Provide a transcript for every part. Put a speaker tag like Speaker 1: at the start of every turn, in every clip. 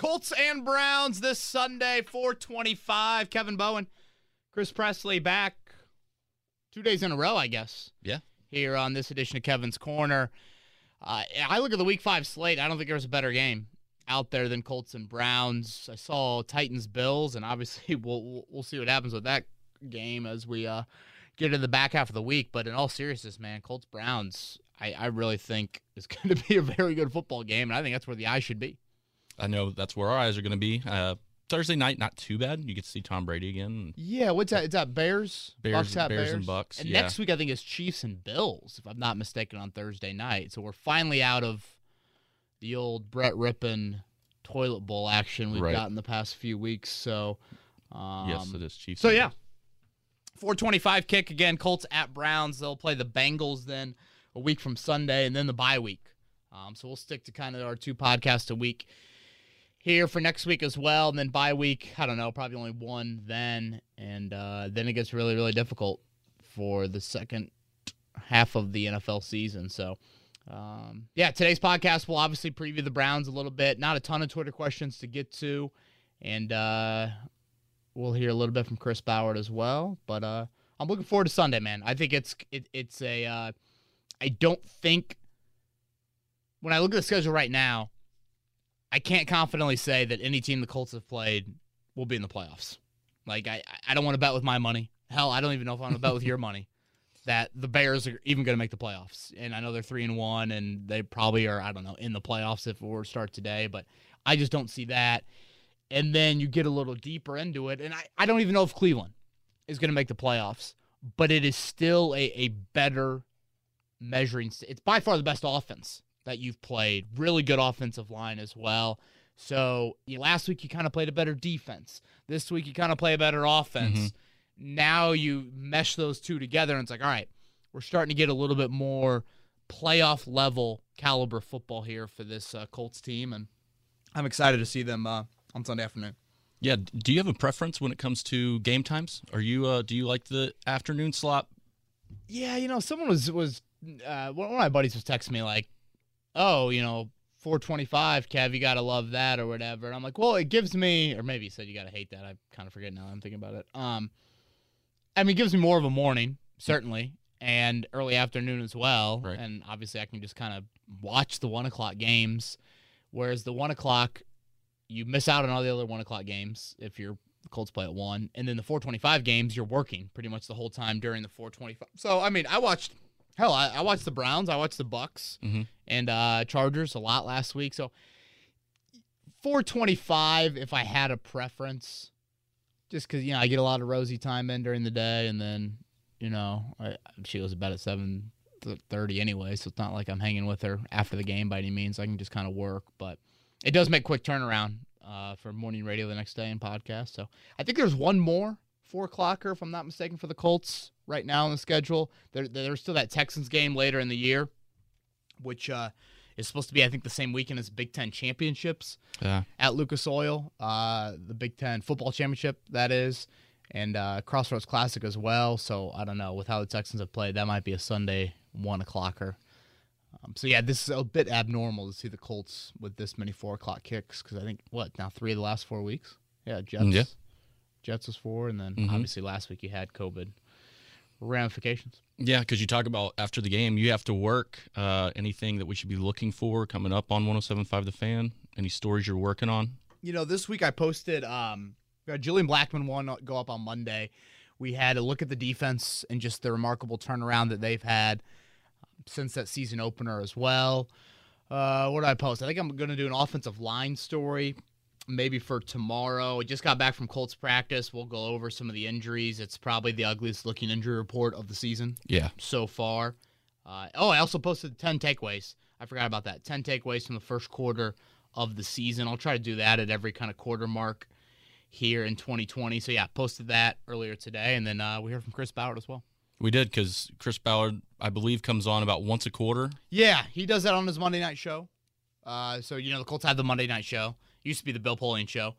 Speaker 1: Colts and Browns this Sunday, 425. Kevin Bowen, Chris Presley back two days in a row, I guess.
Speaker 2: Yeah.
Speaker 1: Here on this edition of Kevin's Corner. Uh, I look at the week five slate. I don't think there was a better game out there than Colts and Browns. I saw Titans Bills, and obviously we'll we'll see what happens with that game as we uh, get into the back half of the week. But in all seriousness, man, Colts Browns, I, I really think is going to be a very good football game, and I think that's where the eye should be.
Speaker 2: I know that's where our eyes are going to be. Uh, Thursday night, not too bad. You get to see Tom Brady again.
Speaker 1: Yeah, what's that? Is that Bears?
Speaker 2: Bears,
Speaker 1: Bucks at
Speaker 2: Bears,
Speaker 1: Bears
Speaker 2: and Bucks.
Speaker 1: And
Speaker 2: yeah.
Speaker 1: next week, I think is Chiefs and Bills, if I'm not mistaken, on Thursday night. So we're finally out of the old Brett Rypien toilet bowl action we've
Speaker 2: Right.
Speaker 1: got in the past few weeks. So, um,
Speaker 2: yes, it is Chiefs.
Speaker 1: So yeah, 425 kick again. Colts at Browns. They'll play the Bengals then a week from Sunday, and then the bye week. Um, so we'll stick to kind of our two podcasts a week here for next week as well, and then bye week. I don't know, probably only one then, and uh, then it gets really really difficult for the second half of the NFL season. So. Um, yeah, today's podcast will obviously preview the Browns a little bit. Not a ton of Twitter questions to get to, and uh, we'll hear a little bit from Chris Ballard as well. But uh, I'm looking forward to Sunday, man. I think it's it, it's a. Uh, I don't think when I look at the schedule right now, I can't confidently say that any team the Colts have played will be in the playoffs. Like I, I don't want to bet with my money. Hell, I don't even know if I want to bet with your money that the Bears are even going to make the playoffs. And I know they're three and one, and they probably are. I don't know in the playoffs if it were to start today, but I just don't see that. And then you get a little deeper into it, and I, I don't even know if Cleveland is going to make the playoffs, but it is still a, a better measuring. st- It's by far the best offense that you've played. Really good offensive line as well. So you know, last week you kind of played a better defense. This week you kind of play a better offense. Now you mesh those two together, and it's like, all right, we're starting to get a little bit more playoff level caliber football here for this uh, Colts team, and I'm excited to see them uh, on Sunday afternoon.
Speaker 2: yeah. Do you have a preference when it comes to game times? Are you uh, do you like the afternoon slot?
Speaker 1: Yeah, you know, someone was was uh, one of my buddies was texting me like, "Oh, you know, 425, Kev, you gotta love that or whatever." And I'm like, "Well, it gives me," or maybe he said you gotta hate that. I kind of forget now. I'm thinking about it. Um, I mean, it gives me more of a morning, certainly, and early afternoon as well.
Speaker 2: Right.
Speaker 1: And obviously, I can just kind of watch the one o'clock games, whereas the one o'clock, you miss out on all the other one o'clock games if you're Colts play at one, and then the 425 games you're working pretty much the whole time during the 425. So I mean, I watched hell, I, I watched the Browns, I watched the Bucks
Speaker 2: Mhm.
Speaker 1: and uh, Chargers a lot last week. So 425, if I had a preference, just because you know I get a lot of rosy time in during the day, and then you know I, she goes to bed at seven thirty anyway, so it's not like I'm hanging with her after the game by any means. I can just kind of work, but it does make quick turnaround uh, for morning radio the next day and podcast. So I think there's one more four o'clocker, if I'm not mistaken, for the Colts right now on the schedule. There, there's still that Texans game later in the year, which uh, is supposed to be, I think, the same weekend as Big Ten championships
Speaker 2: Yeah.
Speaker 1: at Lucas Oil, uh, the Big Ten football championship that is, and uh, Crossroads Classic as well. So I don't know with how the Texans have played, that might be a Sunday one o'clocker. Um, so yeah, this is a bit abnormal to see the Colts with this many four o'clock kicks because I think what now three of the last four weeks. Yeah, Jets.
Speaker 2: Yeah.
Speaker 1: Jets was four, and then
Speaker 2: Mhm.
Speaker 1: obviously last week you had COVID ramifications.
Speaker 2: Yeah, because you talk about after the game, you have to work. Uh, anything that we should be looking for coming up on 107.5 The Fan? Any stories you're working on?
Speaker 1: you know, this week I posted um Julian Blackmon one go up on Monday. We had a look at the defense and just the remarkable turnaround that they've had since that season opener as well. Uh, what did I post? I think I'm going to do an offensive line story maybe for tomorrow. I just got back from Colts practice. We'll go over some of the injuries. It's probably the ugliest looking injury report of the season
Speaker 2: Yeah.
Speaker 1: so far. Uh, oh, I also posted 10 takeaways. I forgot about that. 10 takeaways from the first quarter of the season. I'll try to do that at every kind of quarter mark here in 2020. So, yeah, posted that earlier today. And then uh, we heard from Chris Ballard as well.
Speaker 2: We did because Chris Ballard, I believe, comes on about once a quarter.
Speaker 1: Yeah, he does that on his Monday night show. Uh, so, you know, the Colts have the Monday night show. Used to be the Bill Polian show.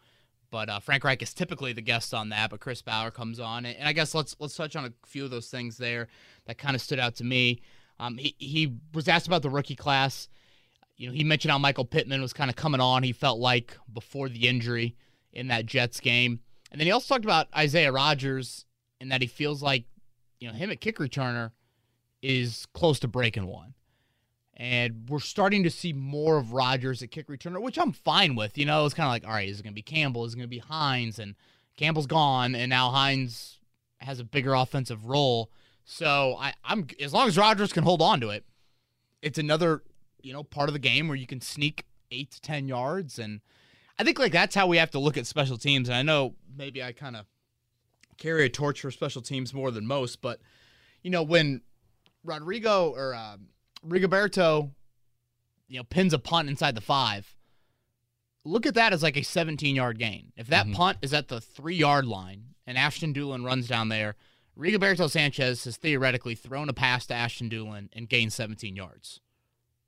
Speaker 1: But uh, Frank Reich is typically the guest on that, but Chris Ballard comes on, and I guess let's let's touch on a few of those things there that kind of stood out to me. Um, he he was asked about the rookie class. you know, he mentioned how Michael Pittman was kind of coming on. He felt like before the injury in that Jets game. And then he also talked about Isaiah Rodgers and that he feels like, you know, him at kick returner is close to breaking one. And we're starting to see more of Rodgers at kick returner, which I'm fine with. You know, it's kind of like, all right, is it going to be Campbell? Is it going to be Hines? And Campbell's gone, and now Hines has a bigger offensive role. So I, I'm as long as Rodgers can hold on to it, it's another you know part of the game where you can sneak eight to ten yards, and I think like that's how we have to look at special teams. And I know maybe I kind of carry a torch for special teams more than most, but you know when Rodrigo or uh, Rigoberto, you know, pins a punt inside the five. Look at that as like a 17 yard gain. If that
Speaker 2: Mhm.
Speaker 1: punt is at the three yard line and Ashton Dulin runs down there, Rigoberto Sanchez has theoretically thrown a pass to Ashton Dulin and gained 17 yards.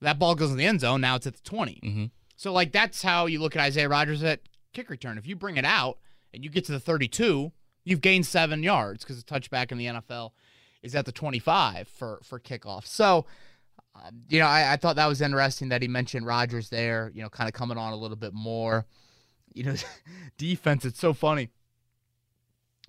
Speaker 1: That ball goes in the end zone. Now it's at the 20.
Speaker 2: hmm
Speaker 1: So, like, that's how you look at Isaiah Rodgers at kick return. If you bring it out and you get to the 32, you've gained seven yards because the touchback in the NFL is at the 25 for, for kickoff. So, you know, I, I thought that was interesting that he mentioned Rodgers there, you know, kind of coming on a little bit more. You know, defense, it's so funny.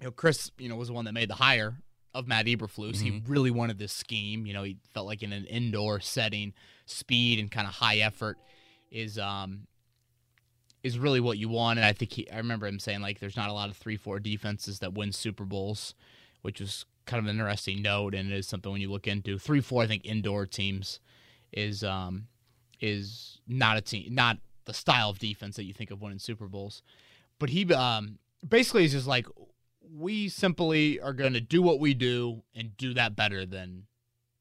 Speaker 1: You know, Chris, you know, was the one that made the hire of Matt Eberflus. He
Speaker 2: Mhm.
Speaker 1: really wanted this scheme. You know, he felt like in an indoor setting, speed and kind of high effort is um is really what you want. And I think he, I remember him saying like, there's not a lot of three four defenses that win Super Bowls, which was kind of an interesting note, and it is something when you look into three four. I think indoor teams is um is not a team, not the style of defense that you think of winning Super Bowls. But he um basically is just like, we simply are going to do what we do and do that better than.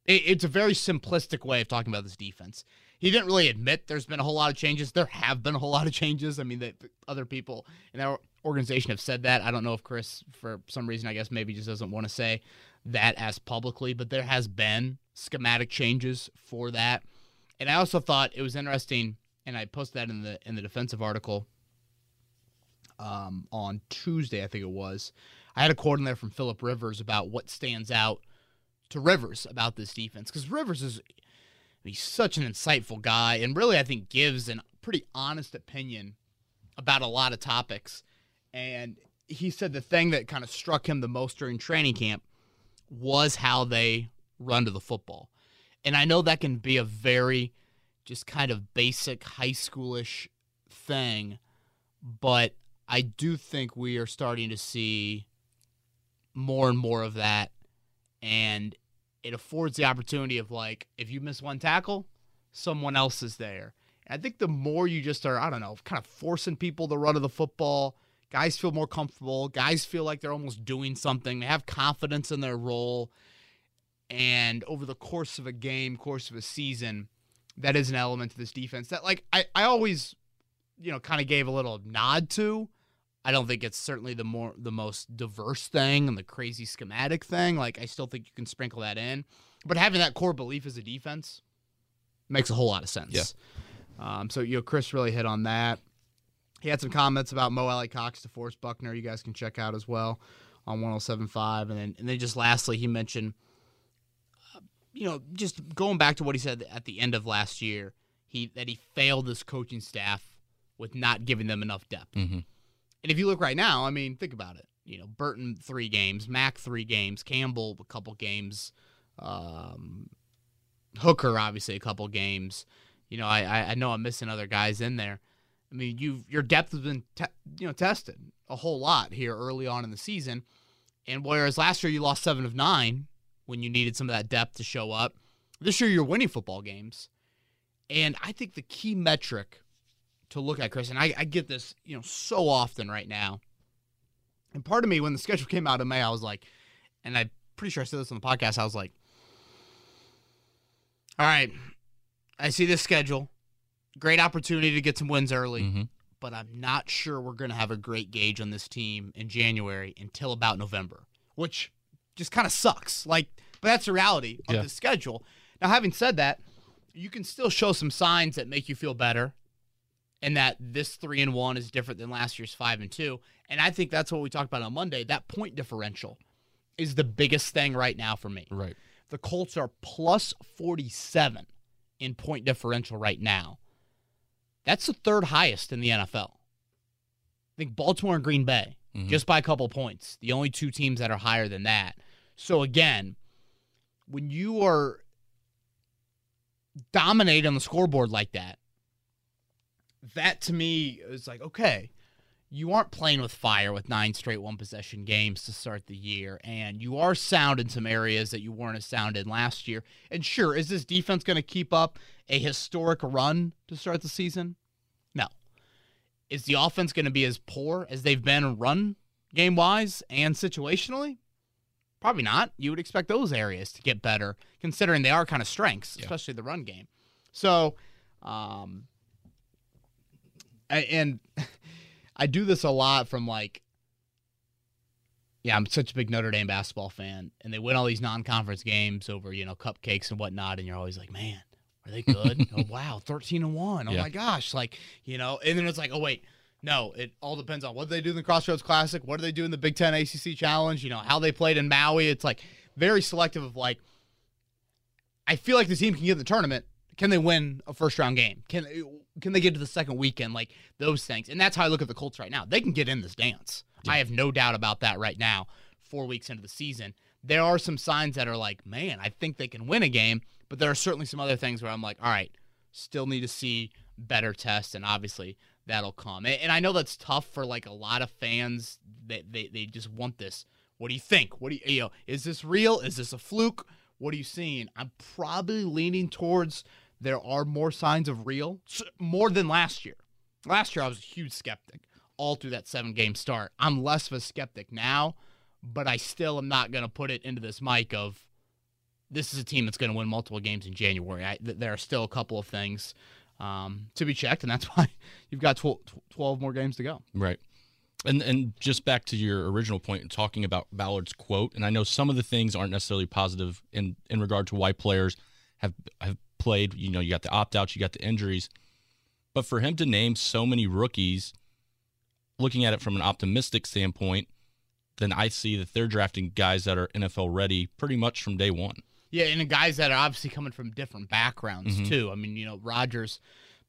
Speaker 1: It, it's a very simplistic way of talking about this defense he didn't really admit there's been a whole lot of changes. There have been a whole lot of changes. I mean, that other people in our organization have said that. I don't know if Chris, for some reason, I guess maybe just doesn't want to say that as publicly, but there has been schematic changes for that. And I also thought it was interesting, and I posted that in the in the defensive article um, on Tuesday, I think it was. I had a quote in there from Philip Rivers about what stands out to Rivers about this defense because Rivers is He's such an insightful guy and really, I think, gives a pretty honest opinion about a lot of topics. And he said the thing that kind of struck him the most during training camp was how they run to the football. And I know that can be a very just kind of basic high schoolish thing, but I do think we are starting to see more and more of that. And it affords the opportunity of like if you miss one tackle, someone else is there. And I think the more you just are, I don't know, kind of forcing people to run to the football, guys feel more comfortable. Guys feel like they're almost doing something. They have confidence in their role. And over the course of a game, course of a season, that is an element to this defense that like I, I always, you know, kind of gave a little nod to. I don't think it's certainly the more the most diverse thing and the crazy schematic thing. Like I still think you can sprinkle that in, but having that core belief as a defense makes a whole lot of sense.
Speaker 2: Yeah.
Speaker 1: Um, so you know, Chris really hit on that. He had some comments about Mo Alie-Cox to Forrest Buckner. You guys can check out as well on 107.5. And then and then just lastly, he mentioned, uh, you know, just going back to what he said at the end of last year, he that he failed his coaching staff with not giving them enough depth.
Speaker 2: hmm
Speaker 1: And if you look right now, I mean, think about it. You know, Burton three games, Mack three games, Campbell a couple games, um, Hooker obviously a couple games. You know, I- I know I'm missing other guys in there. I mean, you your depth has been te- you know tested a whole lot here early on in the season, and whereas last year you lost seven of nine when you needed some of that depth to show up, this year you're winning football games, and I think the key metric to look at, Chris, and I, I get this, you know, so often right now. And part of me, when the schedule came out in May, I was like, and I'm pretty sure I said this on the podcast, I was like, all right, I see this schedule. Great opportunity to get some wins early,
Speaker 2: hmm
Speaker 1: but I'm not sure we're going to have a great gauge on this team in January until about November, which just kind of sucks. Like, but that's the reality of
Speaker 2: Yeah.
Speaker 1: the schedule. Now, having said that, you can still show some signs that make you feel better and that this three and one is different than last year's five and two. And I think that's what we talked about on Monday. That point differential is the biggest thing right now for me.
Speaker 2: Right.
Speaker 1: The Colts are plus 47 in point differential right now That's the third highest in the NFL. I think Baltimore and Green Bay,
Speaker 2: Mhm.
Speaker 1: just by a couple points, the only two teams that are higher than that. So again, when you are dominating on the scoreboard like that, that to me is like, okay, you aren't playing with fire with nine straight one possession games to start the year, and you are sound in some areas that you weren't as sound in last year. And sure, is this defense going to keep up a historic run to start the season? No. Is the offense going to be as poor as they've been run game wise and situationally? Probably not. You would expect those areas to get better, considering they are kind of strengths,
Speaker 2: Yeah.
Speaker 1: especially the run game. So, um, and I do this a lot from like, yeah, I'm such a big Notre Dame basketball fan, and they win all these non-conference games over you know cupcakes and whatnot, and you're always like, man, are they good? oh wow, thirteen and one. Oh
Speaker 2: Yeah.
Speaker 1: my gosh, like you know, and then it's like, oh wait. No, it all depends on what they do in the Crossroads Classic, what do they do in the Big Ten ACC Challenge, you know, how they played in Maui. It's like very selective of like, I feel like the team can get in the tournament. Can they win a first round game? Can can they get to the second weekend? Like those things, and that's how I look at the Colts right now. They can get in this dance. I have no doubt about that right now. Four weeks into the season, there are some signs that are like, man, I think they can win a game. But there are certainly some other things where I'm like, all right, still need to see better tests, and obviously that'll come. And, and I know that's tough for like a lot of fans. That they, they just want this. What do you think? What do you you know? Is this real? Is this a fluke? What are you seeing? I'm probably leaning towards there are more signs of real, more than last year. Last year I was a huge skeptic all through that seven game start. I'm less of a skeptic now, but I still am not going to put it into this mic of this is a team that's going to win multiple games in January. I, th- there are still a couple of things um, to be checked, and that's why you've got 12, 12 more games to go.
Speaker 2: Right. And and just back to your original point, talking about Ballard's quote, and I know some of the things aren't necessarily positive in in regard to why players have have played. You know, you got the opt outs, you got the injuries, but for him to name so many rookies, looking at it from an optimistic standpoint, then I see that they're drafting guys that are NFL ready pretty much from day one.
Speaker 1: Yeah, and the guys that are obviously coming from different backgrounds
Speaker 2: Mhm.
Speaker 1: too. I mean, you know, Rodgers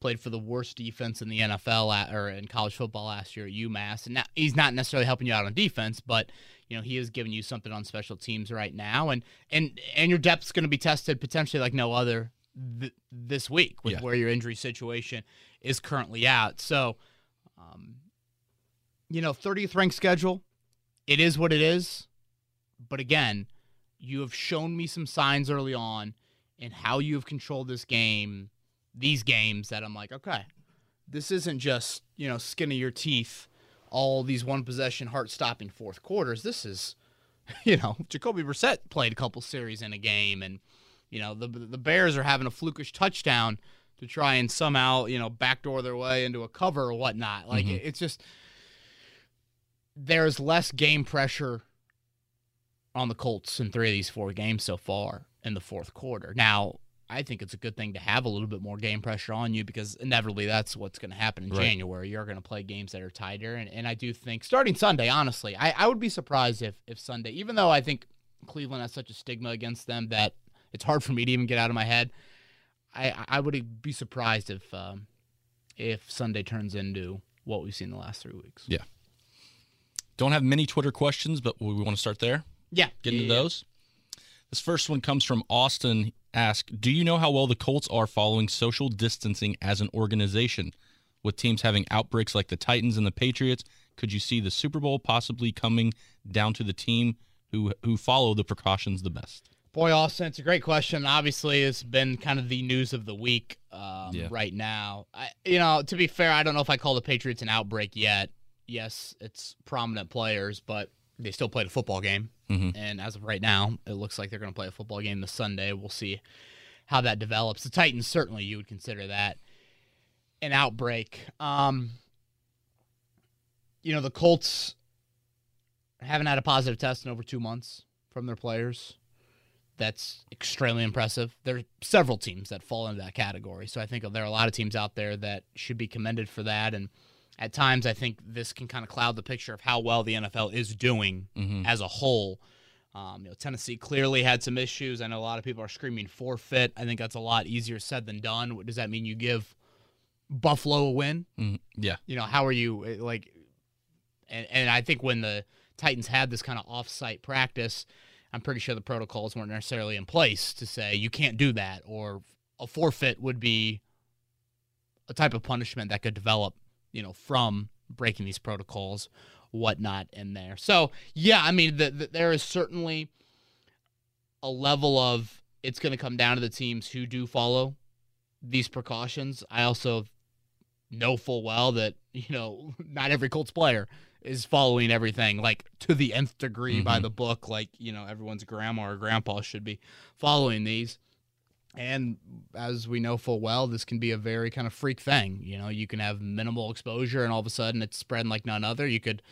Speaker 1: played for the worst defense in the NFL at, or in college football last year at UMass, and now, he's not necessarily helping you out on defense, but you know he is giving you something on special teams right now, and and and your depth's going to be tested potentially like no other th- this week with
Speaker 2: Yeah.
Speaker 1: where your injury situation is currently at. So, um, you know, 30th ranked schedule, it is what it is, but again you have shown me some signs early on in how you have controlled this game, these games that I'm like, okay, this isn't just, you know, skin of your teeth, all these one possession heart stopping fourth quarters. This is, you know, Jacoby Brissett played a couple series in a game and, you know, the the Bears are having a flukish touchdown to try and somehow, you know, backdoor their way into a cover or whatnot. Like
Speaker 2: Mhm.
Speaker 1: it- it's just there's less game pressure on the Colts in three of these four games so far in the fourth quarter. Now, I think it's a good thing to have a little bit more game pressure on you because inevitably that's what's going to happen in
Speaker 2: Right.
Speaker 1: January. You're going to play games that are tighter. And, and I do think starting Sunday, honestly, I, I would be surprised if, if Sunday, even though I think Cleveland has such a stigma against them that it's hard for me to even get out of my head, I, I would be surprised if um, if Sunday turns into what we've seen the last three weeks.
Speaker 2: Yeah. Don't have many Twitter questions, but we want to start there.
Speaker 1: Yeah.
Speaker 2: Get into
Speaker 1: yeah.
Speaker 2: those. This first one comes from Austin. Ask, do you know how well the Colts are following social distancing as an organization? With teams having outbreaks like the Titans and the Patriots, could you see the Super Bowl possibly coming down to the team who who follow the precautions the best?
Speaker 1: Boy, Austin, it's a great question. Obviously, it's been kind of the news of the week um,
Speaker 2: Yeah.
Speaker 1: right now. I, you know, to be fair, I don't know if I call the Patriots an outbreak yet. Yes, it's prominent players, but they still played a football game.
Speaker 2: Mhm.
Speaker 1: And as of right now, it looks like they're going to play a football game this Sunday. We'll see how that develops. The Titans, certainly, you would consider that an outbreak. Um, you know, the Colts haven't had a positive test in over two months from their players that's extremely impressive. There are several teams that fall into that category. So I think there are a lot of teams out there that should be commended for that. And at times, I think this can kind of cloud the picture of how well the NFL is doing
Speaker 2: Mhm.
Speaker 1: as a whole. Um, you know, Tennessee clearly had some issues. I know a lot of people are screaming forfeit. I think that's a lot easier said than done. What does that mean? You give Buffalo a win.
Speaker 2: Mhm. Yeah.
Speaker 1: You know, how are you eh, like? And, and I think when the Titans had this kind of off-site practice, I'm pretty sure the protocols weren't necessarily in place to say you can't do that, or a forfeit would be a type of punishment that could develop, you know, from breaking these protocols, whatnot, in there. So yeah, I mean, the, the, there is certainly a level of it's going to come down to the teams who do follow these precautions. I also know full well that you know not every Colts player is following everything like to the nth degree by
Speaker 2: Mhm.
Speaker 1: the book, like you know everyone's grandma or grandpa should be following these. And as we know full well, this can be a very kind of freak thing. You know, you can have minimal exposure, and all of a sudden it's spreading like none other. You could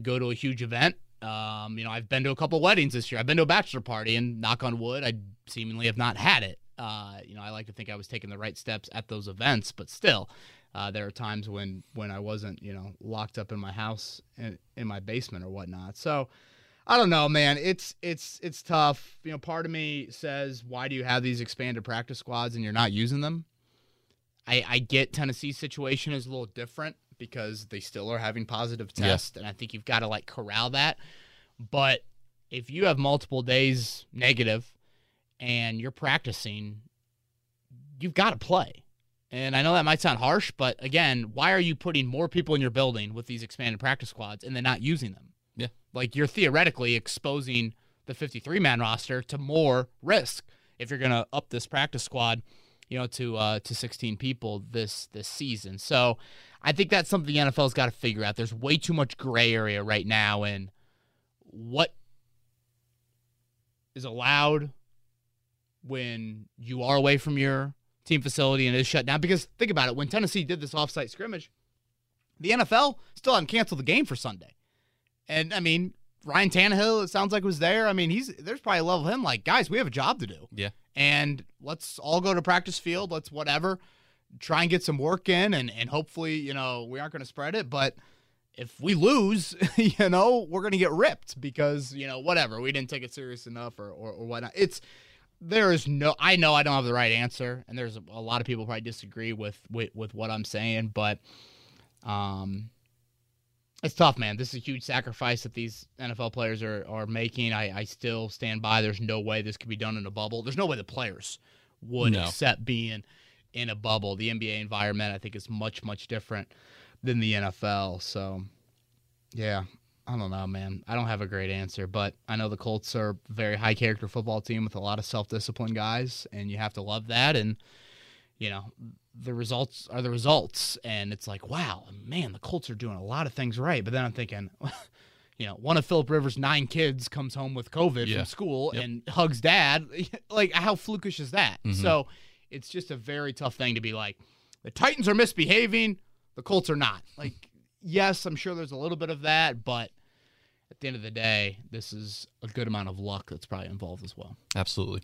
Speaker 1: go to a huge event. Um, you know, I've been to a couple weddings this year. I've been to a bachelor party, and knock on wood, I seemingly have not had it. Uh, you know, I like to think I was taking the right steps at those events, but still, uh, there are times when when I wasn't, you know, locked up in my house in, in my basement or whatnot. So, I don't know, man. It's it's it's tough. You know, part of me says, why do you have these expanded practice squads and you're not using them? I I get Tennessee's situation is a little different because they still are having positive
Speaker 2: Yeah.
Speaker 1: tests, and I think you've got to like corral that. But if you have multiple days negative and you're practicing, you've got to play. And I know that might sound harsh, but again, why are you putting more people in your building with these expanded practice squads and then not using them? Like you're theoretically exposing the 53 man roster to more risk if you're going to up this practice squad, you know, to uh, to 16 people this this season. So I think that's something the NFL's got to figure out. There's way too much gray area right now in what is allowed when you are away from your team facility and is shut down. Because think about it, when Tennessee did this offsite scrimmage, the NFL still hadn't canceled the game for Sunday. And I mean, Ryan Tannehill, it sounds like was there. I mean, he's there's probably a level of him like, guys, we have a job to do.
Speaker 2: Yeah.
Speaker 1: And let's all go to practice field. Let's whatever. Try and get some work in and, and hopefully, you know, we aren't gonna spread it, but if we lose, you know, we're gonna get ripped because, you know, whatever. We didn't take it serious enough or, or, or whatnot. It's there is no I know I don't have the right answer, and there's a, a lot of people probably disagree with, with with what I'm saying, but um it's tough, man. This is a huge sacrifice that these NFL players are, are making. I, I still stand by. There's no way this could be done in a bubble. There's no way the players would
Speaker 2: No.
Speaker 1: accept being in a bubble. The NBA environment, I think, is much, much different than the NFL. So, yeah, I don't know, man. I don't have a great answer, but I know the Colts are a very high character football team with a lot of self disciplined guys, and you have to love that. And, you know, the results are the results. And it's like, wow, man, the Colts are doing a lot of things right. But then I'm thinking, you know, one of Philip Rivers' nine kids comes home with COVID
Speaker 2: Yeah.
Speaker 1: from school
Speaker 2: Yep.
Speaker 1: and hugs dad. like, how flukish is that?
Speaker 2: Mhm.
Speaker 1: So it's just a very tough thing to be like, the Titans are misbehaving, the Colts are not. Like, yes, I'm sure there's a little bit of that, but at the end of the day, this is a good amount of luck that's probably involved as well.
Speaker 2: Absolutely.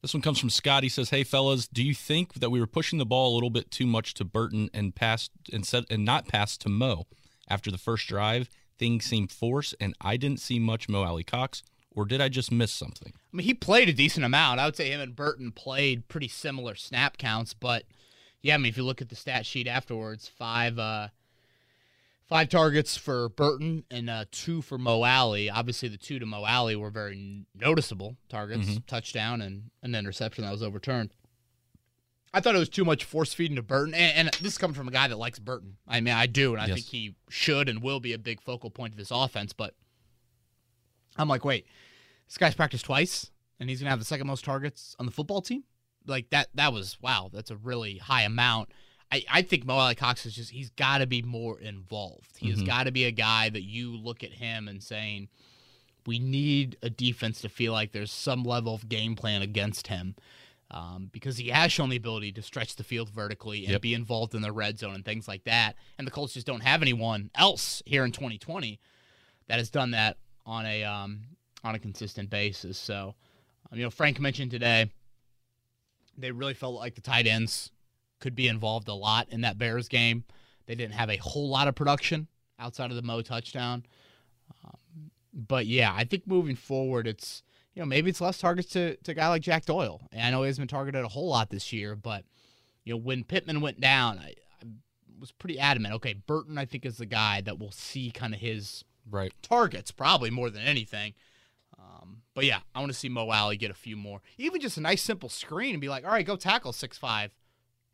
Speaker 2: This one comes from Scott. He says, "Hey fellas, do you think that we were pushing the ball a little bit too much to Burton and passed and said and not passed to Mo after the first drive? Things seemed forced, and I didn't see much Mo Alie-Cox, or did I just miss something?
Speaker 1: I mean, he played a decent amount. I would say him and Burton played pretty similar snap counts, but yeah, I mean, if you look at the stat sheet afterwards, five uh, five targets for Burton and uh, two for Mo Alie. Obviously, the two to Mo Alie were very noticeable targets,
Speaker 2: Mhm.
Speaker 1: touchdown and an interception that was overturned. I thought it was too much force feeding to Burton, and, and this is coming from a guy that likes Burton. I mean, I do, and I
Speaker 2: Yes.
Speaker 1: think he should and will be a big focal point of this offense. But I'm like, wait, this guy's practiced twice, and he's gonna have the second most targets on the football team. Like that, that was wow. That's a really high amount. I, I think Mo Alie-Cox is just he's got to be more involved. He has
Speaker 2: Mhm.
Speaker 1: got to be a guy that you look at him and saying, we need a defense to feel like there's some level of game plan against him. Um, because he has shown the ability to stretch the field vertically and
Speaker 2: Yep.
Speaker 1: be involved in the red zone and things like that. And the Colts just don't have anyone else here in 2020 that has done that on a um, on a consistent basis. So, um, you know, Frank mentioned today they really felt like the tight ends could be involved a lot in that Bears game. They didn't have a whole lot of production outside of the Mo touchdown. Um, but yeah, I think moving forward, it's you know maybe it's less targets to, to a guy like Jack Doyle. And I know he hasn't been targeted a whole lot this year, but you know when Pittman went down, I was pretty adamant. Okay, Burton, I think, is the guy that will see kind of his
Speaker 2: Right.
Speaker 1: targets probably more than anything. Um, but yeah, I want to see Mo Alie get a few more. Even just a nice simple screen and be like, all right, go tackle 6'5",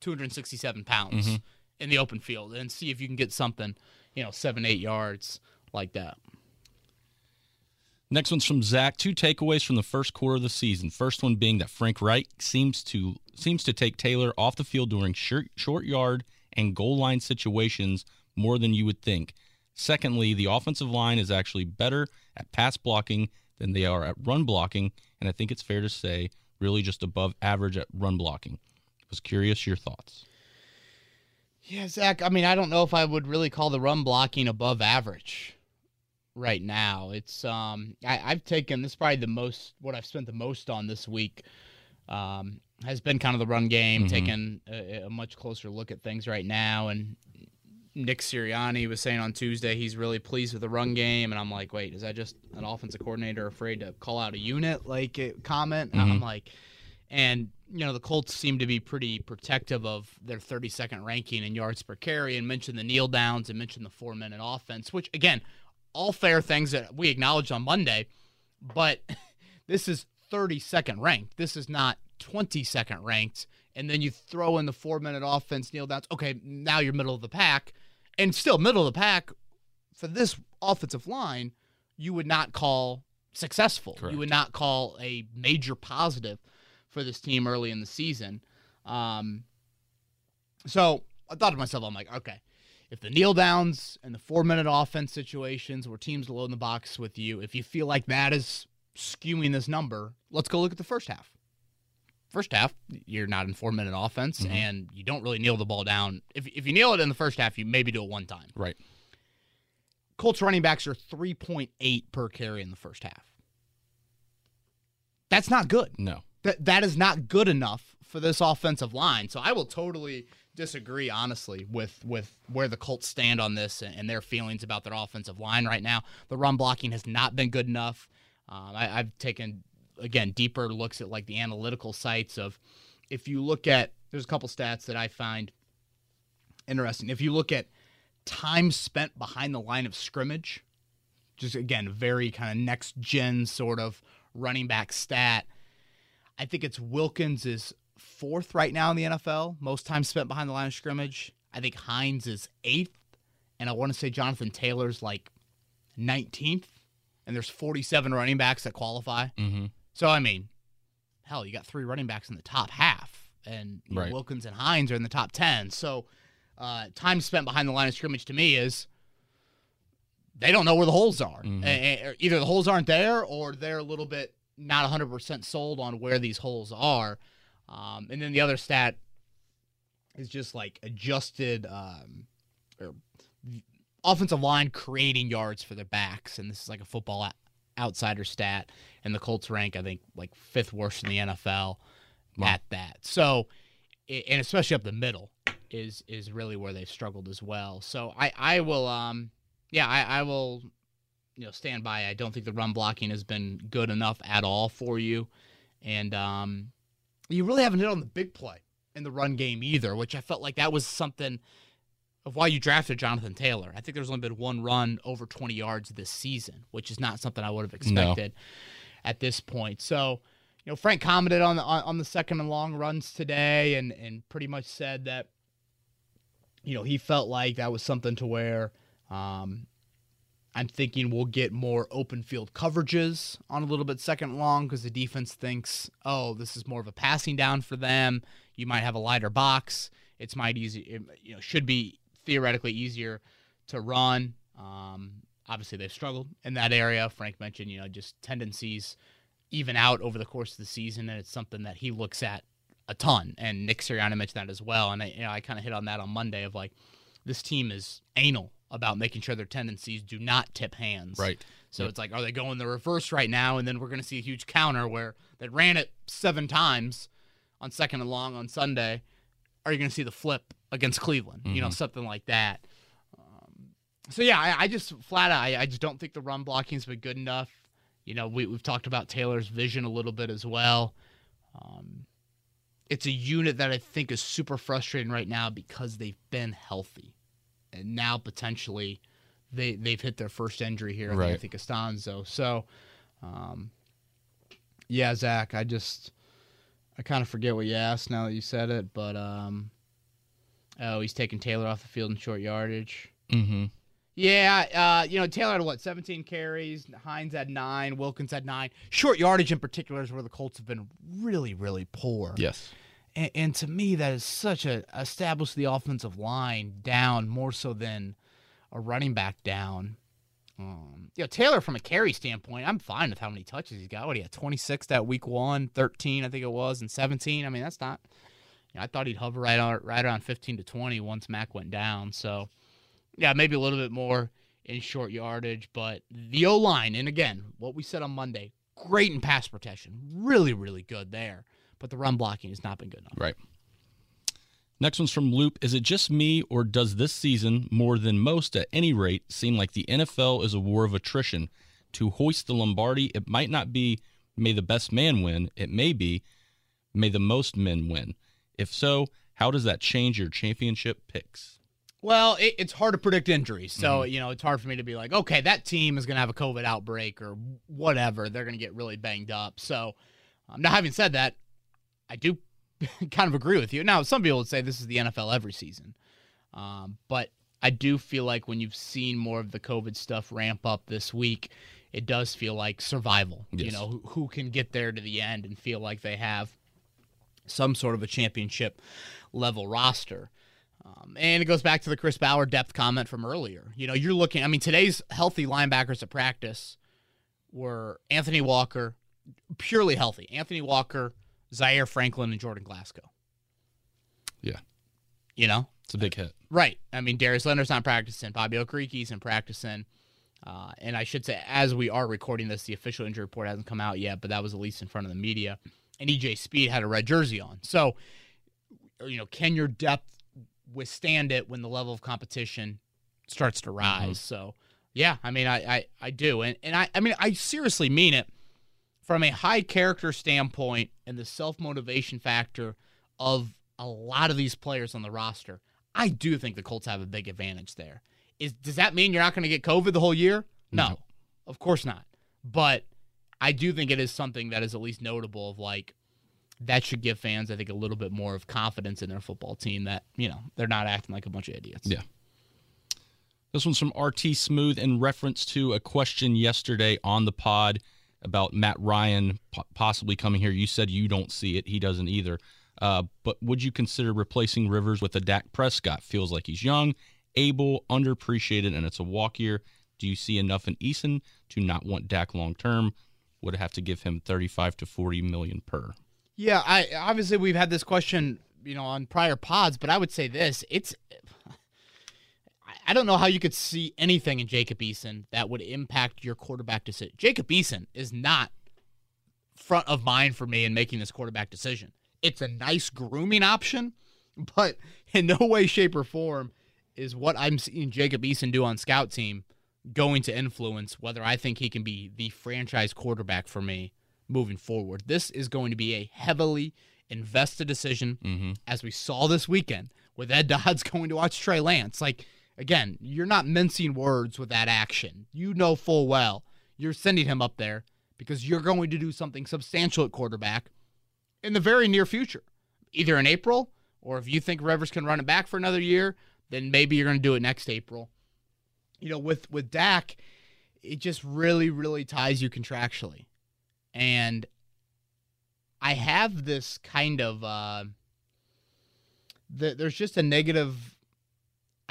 Speaker 1: 267 pounds
Speaker 2: Mhm.
Speaker 1: in the open field and see if you can get something, you know, seven, eight yards like that.
Speaker 2: Next one's from Zach. Two takeaways from the first quarter of the season. First one being that Frank Reich seems to seems to take Taylor off the field during short, short yard and goal line situations more than you would think. Secondly, the offensive line is actually better at pass blocking than they are at run blocking, and I think it's fair to say really just above average at run blocking. Was curious your thoughts.
Speaker 1: Yeah, Zach. I mean, I don't know if I would really call the run blocking above average right now. It's um, I, I've taken this is probably the most what I've spent the most on this week. Um, has been kind of the run game,
Speaker 2: Mhm.
Speaker 1: taking a, a much closer look at things right now. And Nick Sirianni was saying on Tuesday he's really pleased with the run game, and I'm like, wait, is that just an offensive coordinator afraid to call out a unit like comment? And I'm like, and you know the Colts seem to be pretty protective of their 32nd ranking in yards per carry, and mentioned the kneel downs and mentioned the four minute offense, which again, all fair things that we acknowledged on Monday, but this is 32nd ranked. This is not 22nd ranked. And then you throw in the four minute offense, kneel downs. Okay, now you're middle of the pack, and still middle of the pack for this offensive line. You would not call successful.
Speaker 2: Correct.
Speaker 1: You would not call a major positive for this team early in the season. Um, so I thought to myself, I'm like, okay, if the kneel downs and the four minute offense situations where teams load in the box with you, if you feel like that is skewing this number, let's go look at the first half. First half, you're not in four minute offense
Speaker 2: Mhm.
Speaker 1: and you don't really kneel the ball down. If, if you kneel it in the first half, you maybe do it one time.
Speaker 2: Right.
Speaker 1: Colts running backs are 3.8 per carry in the first half. That's not good.
Speaker 2: No.
Speaker 1: That that is not good enough for this offensive line. So I will totally disagree, honestly, with with where the Colts stand on this and, and their feelings about their offensive line right now. The run blocking has not been good enough. Um, I, I've taken again deeper looks at like the analytical sites of if you look at there's a couple stats that I find interesting. If you look at time spent behind the line of scrimmage, just again very kind of next gen sort of running back stat. I think it's Wilkins is fourth right now in the NFL, most time spent behind the line of scrimmage. I think Hines is eighth, and I want to say Jonathan Taylor's like 19th, and there's 47 running backs that qualify.
Speaker 2: Mm-hmm.
Speaker 1: So I mean, hell, you got three running backs in the top half, and you know, Wilkins and Hines are in the top 10. So uh, time spent behind the line of scrimmage to me is they don't know where the holes are. Eh, either the holes aren't there, or they're a little bit not 100% sold on where these holes are. Um, and then the other stat is just like adjusted um, or offensive line creating yards for their backs, and this is like a football outsider stat. And the Colts rank, I think, like fifth worst in the NFL
Speaker 2: Wow.
Speaker 1: at that. So, and especially up the middle is is really where they've struggled as well. So I I will um yeah I I will you know stand by. I don't think the run blocking has been good enough at all for you, and um you really haven't hit on the big play in the run game either, which I felt like that was something of why you drafted Jonathan Taylor. I think there's only been one run over 20 yards this season, which is not something I would have expected at this point. So, you know, Frank commented on the on, on the second and long runs today, and and pretty much said that, you know, he felt like that was something to where. Um, I'm thinking we'll get more open field coverages on a little bit second long because the defense thinks, oh, this is more of a passing down for them. You might have a lighter box. It's might easy, it, you know, should be theoretically easier to run. Um, obviously, they've struggled in that area. Frank mentioned, you know, just tendencies even out over the course of the season, and it's something that he looks at a ton. And Nick Sirianni mentioned that as well. And I, you know, I kind of hit on that on Monday of like, this team is anal about making sure their tendencies do not tip hands.
Speaker 2: Right.
Speaker 1: So
Speaker 2: Yep.
Speaker 1: it's like, are they going the reverse right now? And then we're going to see a huge counter where they ran it seven times on second and long on Sunday. Are you going to see the flip against Cleveland? You know,
Speaker 2: Mhm.
Speaker 1: something like that. Um, so yeah, I, I just flat out, I, I just don't think the run blocking's been good enough. You know, we, we've talked about Taylor's vision a little bit as well. Um, it's a unit that I think is super frustrating right now because they've been healthy, and now potentially they they've hit their first injury here.
Speaker 2: Right.
Speaker 1: I think Castonzo. So, um, yeah, Zach, I just I kind of forget what you asked now that you said it, but um, oh, he's taking Taylor off the field in short yardage.
Speaker 2: Mm-hmm.
Speaker 1: Yeah, uh, you know, Taylor had what, 17 carries, Hines had nine, Wilkins had nine. Short yardage in particular is where the Colts have been really, really poor.
Speaker 2: Yes.
Speaker 1: And, and to me, that is such a establish the offensive line down more so than a running back down. Um, you know, Taylor, from a carry standpoint, I'm fine with how many touches he's got. What he had 26 that week one, 13, I think it was, and 17. I mean, that's not. You know, I thought he'd hover right on right around 15 to 20 once Mack went down. So, yeah, maybe a little bit more in short yardage, but the O line, and again, what we said on Monday, great in pass protection, really, really good there. But the run blocking has not been good enough.
Speaker 2: Right. Next one's from Loop. Is it just me, or does this season, more than most at any rate, seem like the NFL is a war of attrition? To hoist the Lombardi, it might not be may the best man win, it may be may the most men win. If so, how does that change your championship picks?
Speaker 1: Well, it, it's hard to predict injuries. So, you know, it's hard for me to be like, okay, that team is going to have a COVID outbreak or whatever. They're going to get really banged up. So, um, now having said that, I do kind of agree with you. Now, some people would say this is the NFL every season. Um, but I do feel like when you've seen more of the COVID stuff ramp up this week, it does feel like survival. You know, who, who can get there to the end and feel like they have some sort of a championship level roster. Um, and it goes back to the Chris Ballard depth comment from earlier. You know, you're looking, I mean, today's healthy linebackers at practice were Anthony Walker, purely healthy. Anthony Walker, Zaire Franklin, and Jordan Glasgow.
Speaker 2: Yeah.
Speaker 1: You know?
Speaker 2: It's a big hit.
Speaker 1: Right. I mean, Darius Leonard's not practicing. Bobby Okereke's in practicing. Uh, and I should say, as we are recording this, the official injury report hasn't come out yet, but that was at least in front of the media. And EJ Speed had a red jersey on. So, you know, can your depth withstand it when the level of competition starts to rise? So, yeah, I mean, I, I, I do. And, and I, I mean, I seriously mean it from a high character standpoint and the self motivation factor of a lot of these players on the roster. I do think the Colts have a big advantage there. Is does that mean you're not going to get COVID the whole year? No,
Speaker 2: No.
Speaker 1: of course not. But I do think it is something that is at least notable of like that should give fans, I think, a little bit more of confidence in their football team that you know they're not acting like a bunch of idiots.
Speaker 2: Yeah. This one's from RT Smooth in reference to a question yesterday on the pod about Matt Ryan possibly coming here. You said you don't see it. He doesn't either. Uh, but would you consider replacing Rivers with a Dak Prescott? Feels like he's young, able, underappreciated, and it's a walk year. Do you see enough in Eason to not want Dak long term? Would have to give him 35 to 40 million per.
Speaker 1: Yeah, I obviously we've had this question, you know, on prior pods, but I would say this: it's I- don't know how you could see anything in Jacob Eason that would impact your quarterback decision. Jacob Eason is not front of mind for me in making this quarterback decision. It's a nice grooming option, but in no way, shape, or form is what I'm seeing Jacob Eason do on scout team going to influence whether I think he can be the franchise quarterback for me moving forward. This is going to be a heavily invested decision,
Speaker 2: Mm-hmm.
Speaker 1: as we saw this weekend with Ed Dodds going to watch Trey Lance. Like, again, you're not mincing words with that action. You know full well you're sending him up there because you're going to do something substantial at quarterback in the very near future, either in April or if you think Rivers can run it back for another year, then maybe you're going to do it next April. You know, with with Dak, it just really, really ties you contractually, and I have this kind of uh, the, there's just a negative.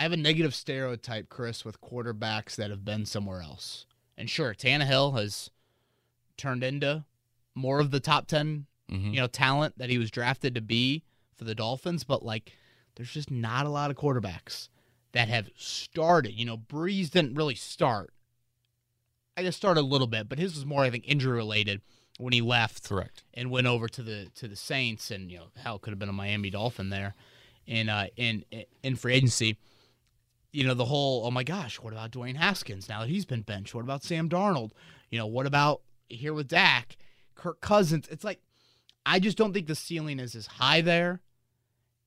Speaker 1: I have a negative stereotype, Chris, with quarterbacks that have been somewhere else. And sure, Tannehill has turned into more of the top 10
Speaker 2: Mm-hmm.
Speaker 1: you know, talent that he was drafted to be for the Dolphins, but like there's just not a lot of quarterbacks that have started. You know, Brees didn't really start. I guess started a little bit, but his was more, I think, injury related when he left
Speaker 2: Correct.
Speaker 1: and went over to the to the Saints, and you know, hell, could have been a Miami Dolphin there, in uh in in free agency. You know, the whole oh my gosh, what about Dwayne Haskins now that he's been benched? What about Sam Darnold? You know, what about here with Dak, Kirk Cousins? It's like I just don't think the ceiling is as high there,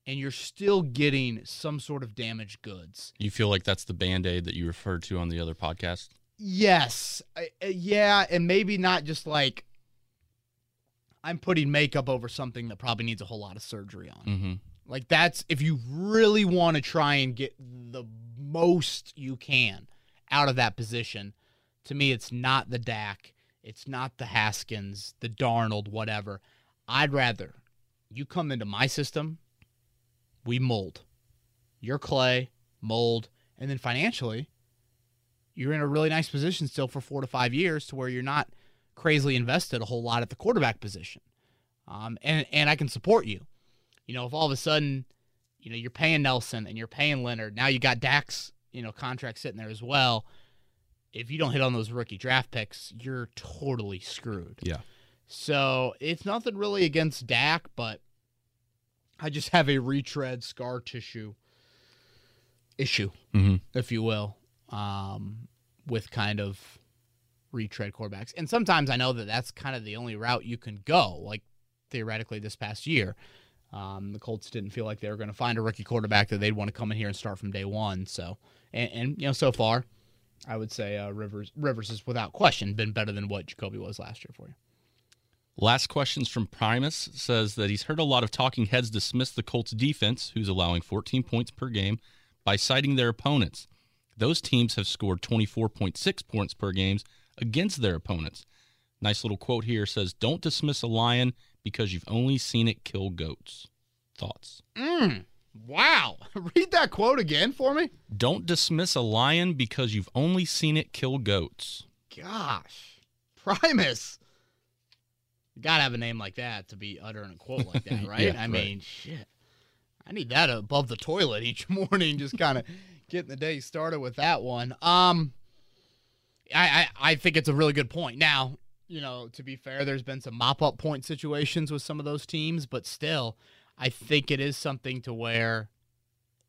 Speaker 1: and you're still getting some sort of damaged goods.
Speaker 2: You feel like that's the band aid that you referred to on the other podcast?
Speaker 1: Yes, I- uh, yeah, and maybe not just like I'm putting makeup over something that probably needs a whole lot of surgery on.
Speaker 2: Mm-hmm.
Speaker 1: Like that's if you really want to try and get the most you can out of that position. To me, it's not the Dak, it's not the Haskins, the Darnold, whatever. I'd rather you come into my system, we mold. Your clay, mold, and then financially, you're in a really nice position still for four to five years to where you're not crazily invested a whole lot at the quarterback position. Um, and and I can support you. You know, if all of a sudden, you know, you're paying Nelson and you're paying Leonard, now you got Dak's, you know, contract sitting there as well. If you don't hit on those rookie draft picks, you're totally screwed.
Speaker 2: Yeah.
Speaker 1: So it's nothing really against Dak, but I just have a retread scar tissue issue,
Speaker 2: Mm-hmm.
Speaker 1: if you will, um, with kind of retread quarterbacks. And sometimes I know that that's kind of the only route you can go. Like theoretically, this past year, um, the Colts didn't feel like they were going to find a rookie quarterback that they'd want to come in here and start from day one. So, and, and you know, so far, I would say uh, Rivers Rivers is without question been better than what Jacoby was last year for you.
Speaker 2: Last questions from Primus says that he's heard a lot of talking heads dismiss the Colts defense, who's allowing 14 points per game, by citing their opponents. Those teams have scored 24.6 points per games against their opponents. Nice little quote here says, "Don't dismiss a lion because you've only seen it kill goats." Thoughts?
Speaker 1: Mm, wow. Read that quote again for me.
Speaker 2: Don't dismiss a lion because you've only seen it kill goats.
Speaker 1: Gosh. Primus. You gotta have a name like that to be uttering a quote like that, right?
Speaker 2: Yeah,
Speaker 1: I
Speaker 2: right.
Speaker 1: mean, shit. I need that above the toilet each morning, just kind of getting the day started with that one. Um I, I I think it's a really good point. Now, you know, to be fair, there's been some mop up point situations with some of those teams, but still, I think it is something to where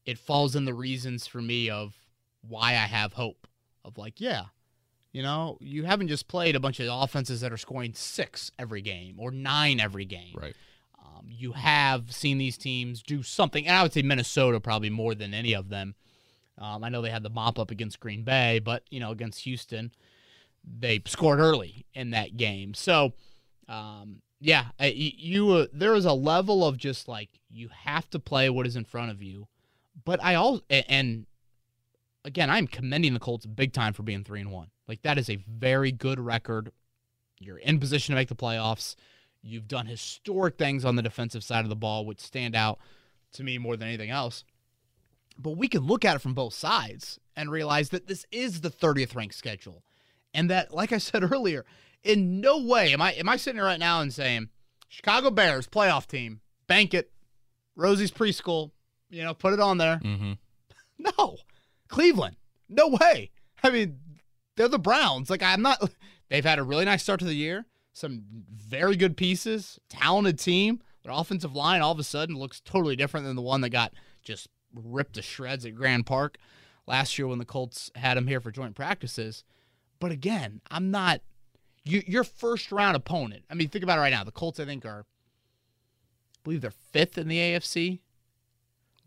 Speaker 1: it falls in the reasons for me of why I have hope. Of like, yeah, you know, you haven't just played a bunch of offenses that are scoring six every game or nine every game.
Speaker 2: Right.
Speaker 1: Um, you have seen these teams do something, and I would say Minnesota probably more than any of them. Um, I know they had the mop up against Green Bay, but you know against Houston, they scored early in that game. So, um, yeah, you uh, there is a level of just like you have to play what is in front of you, but I all and again I'm commending the Colts big time for being three and one. Like that is a very good record. You're in position to make the playoffs. You've done historic things on the defensive side of the ball, which stand out to me more than anything else. But we can look at it from both sides and realize that this is the 30th ranked schedule. And that, like I said earlier, in no way am I am I sitting here right now and saying, Chicago Bears playoff team, bank it, Rosie's preschool, you know, put it on there.
Speaker 2: Mm-hmm.
Speaker 1: No. Cleveland. No way. I mean, they're the Browns. Like I'm not they've had a really nice start to the year. Some very good pieces, talented team. Their offensive line all of a sudden looks totally different than the one that got just ripped to shreds at Grand Park last year when the Colts had them here for joint practices. But again, I'm not you, your first round opponent. I mean, think about it right now. The Colts, I think, are I believe they're fifth in the AFC.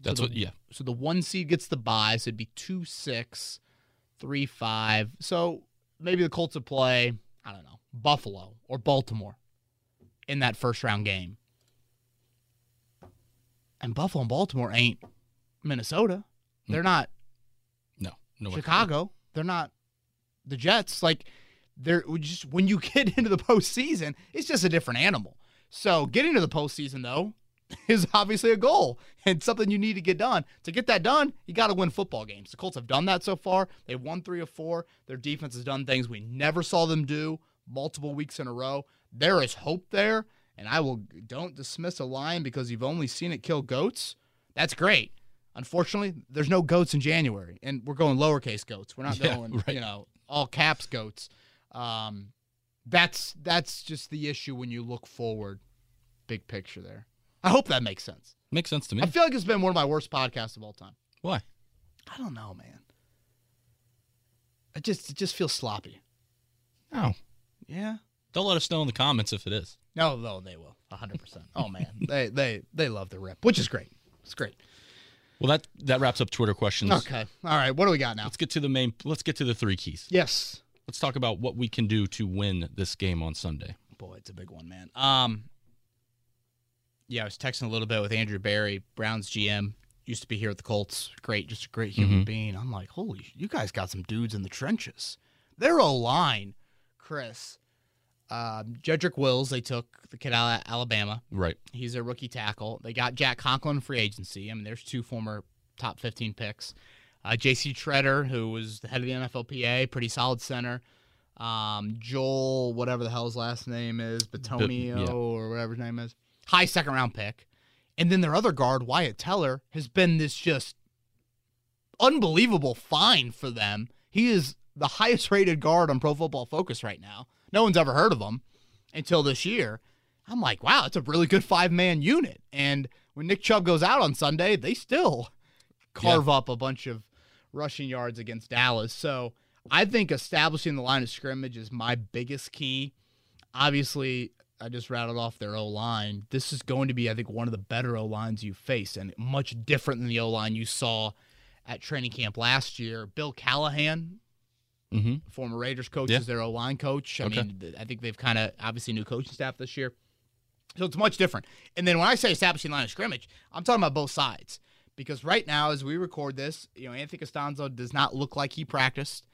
Speaker 2: That's
Speaker 1: the-
Speaker 2: what. Yeah.
Speaker 1: So the one seed gets the bye, so it'd be two six, three five. So maybe the Colts would play, I don't know, Buffalo or Baltimore in that first round game. And Buffalo and Baltimore ain't Minnesota. They're mm. not
Speaker 2: No. No. way.
Speaker 1: Chicago. They're not the Jets. Like they're just when you get into the postseason, it's just a different animal. So getting to the postseason though is obviously a goal and something you need to get done. To get that done, you got to win football games. The Colts have done that so far. They've won three of four. Their defense has done things we never saw them do multiple weeks in a row. There is hope there, and I will don't dismiss a lion because you've only seen it kill goats. That's great. Unfortunately, there's no goats in January, and we're going lowercase goats. We're not
Speaker 2: Yeah,
Speaker 1: going,
Speaker 2: right.
Speaker 1: you know, all caps goats. Um, that's that's just the issue when you look forward, big picture there. I hope that makes sense.
Speaker 2: Makes sense to me.
Speaker 1: I feel like it's been one of my worst podcasts of all time.
Speaker 2: Why?
Speaker 1: I don't know, man. It just it just feels sloppy.
Speaker 2: Oh.
Speaker 1: Yeah.
Speaker 2: They'll let us know in the comments if it is.
Speaker 1: No, no, they will. 100%. Oh man. they they they love the rip, which is great. It's great.
Speaker 2: Well, that that wraps up Twitter questions.
Speaker 1: Okay. All right. What do we got now?
Speaker 2: Let's get to the main. Let's get to the three keys.
Speaker 1: Yes.
Speaker 2: Let's talk about what we can do to win this game on Sunday.
Speaker 1: Boy, it's a big one, man. Um, yeah, I was texting a little bit with Andrew Berry, Browns GM. Used to be here at the Colts. Great, just a great human
Speaker 2: Mhm.
Speaker 1: being. I'm like, holy, you guys got some dudes in the trenches. Their O line, Chris. Um, Jedrick Wills, they took the kid out of Alabama.
Speaker 2: Right.
Speaker 1: He's a rookie tackle. They got Jack Conklin free agency. I mean, there's two former top 15 picks. Uh, J.C. Tretter, who was the head of the NFLPA, pretty solid center. Um, Joel, whatever the hell his last name is, Bitonio
Speaker 2: yeah.
Speaker 1: or whatever his name is, high second round pick. And then their other guard, Wyatt Teller, has been this just unbelievable find for them. He is the highest rated guard on Pro Football Focus right now. No one's ever heard of them until this year. I'm like, wow, it's a really good five man unit. And when Nick Chubb goes out on Sunday, they still carve up a bunch of rushing yards against Dallas. So I think establishing the line of scrimmage is my biggest key. Obviously, I just rattled off their O line. This is going to be, I think, one of the better O lines you face and much different than the O line you saw at training camp last year. Bill Callahan,
Speaker 2: Mm-hmm.
Speaker 1: former Raiders coach,
Speaker 2: Yeah.
Speaker 1: is their O line coach. I
Speaker 2: Okay.
Speaker 1: mean, I think they've kind of obviously new coaching staff this year. So it's much different. And then when I say establishing line of scrimmage, I'm talking about both sides. Because right now, as we record this, you know, Anthony Castonzo does not look like he practiced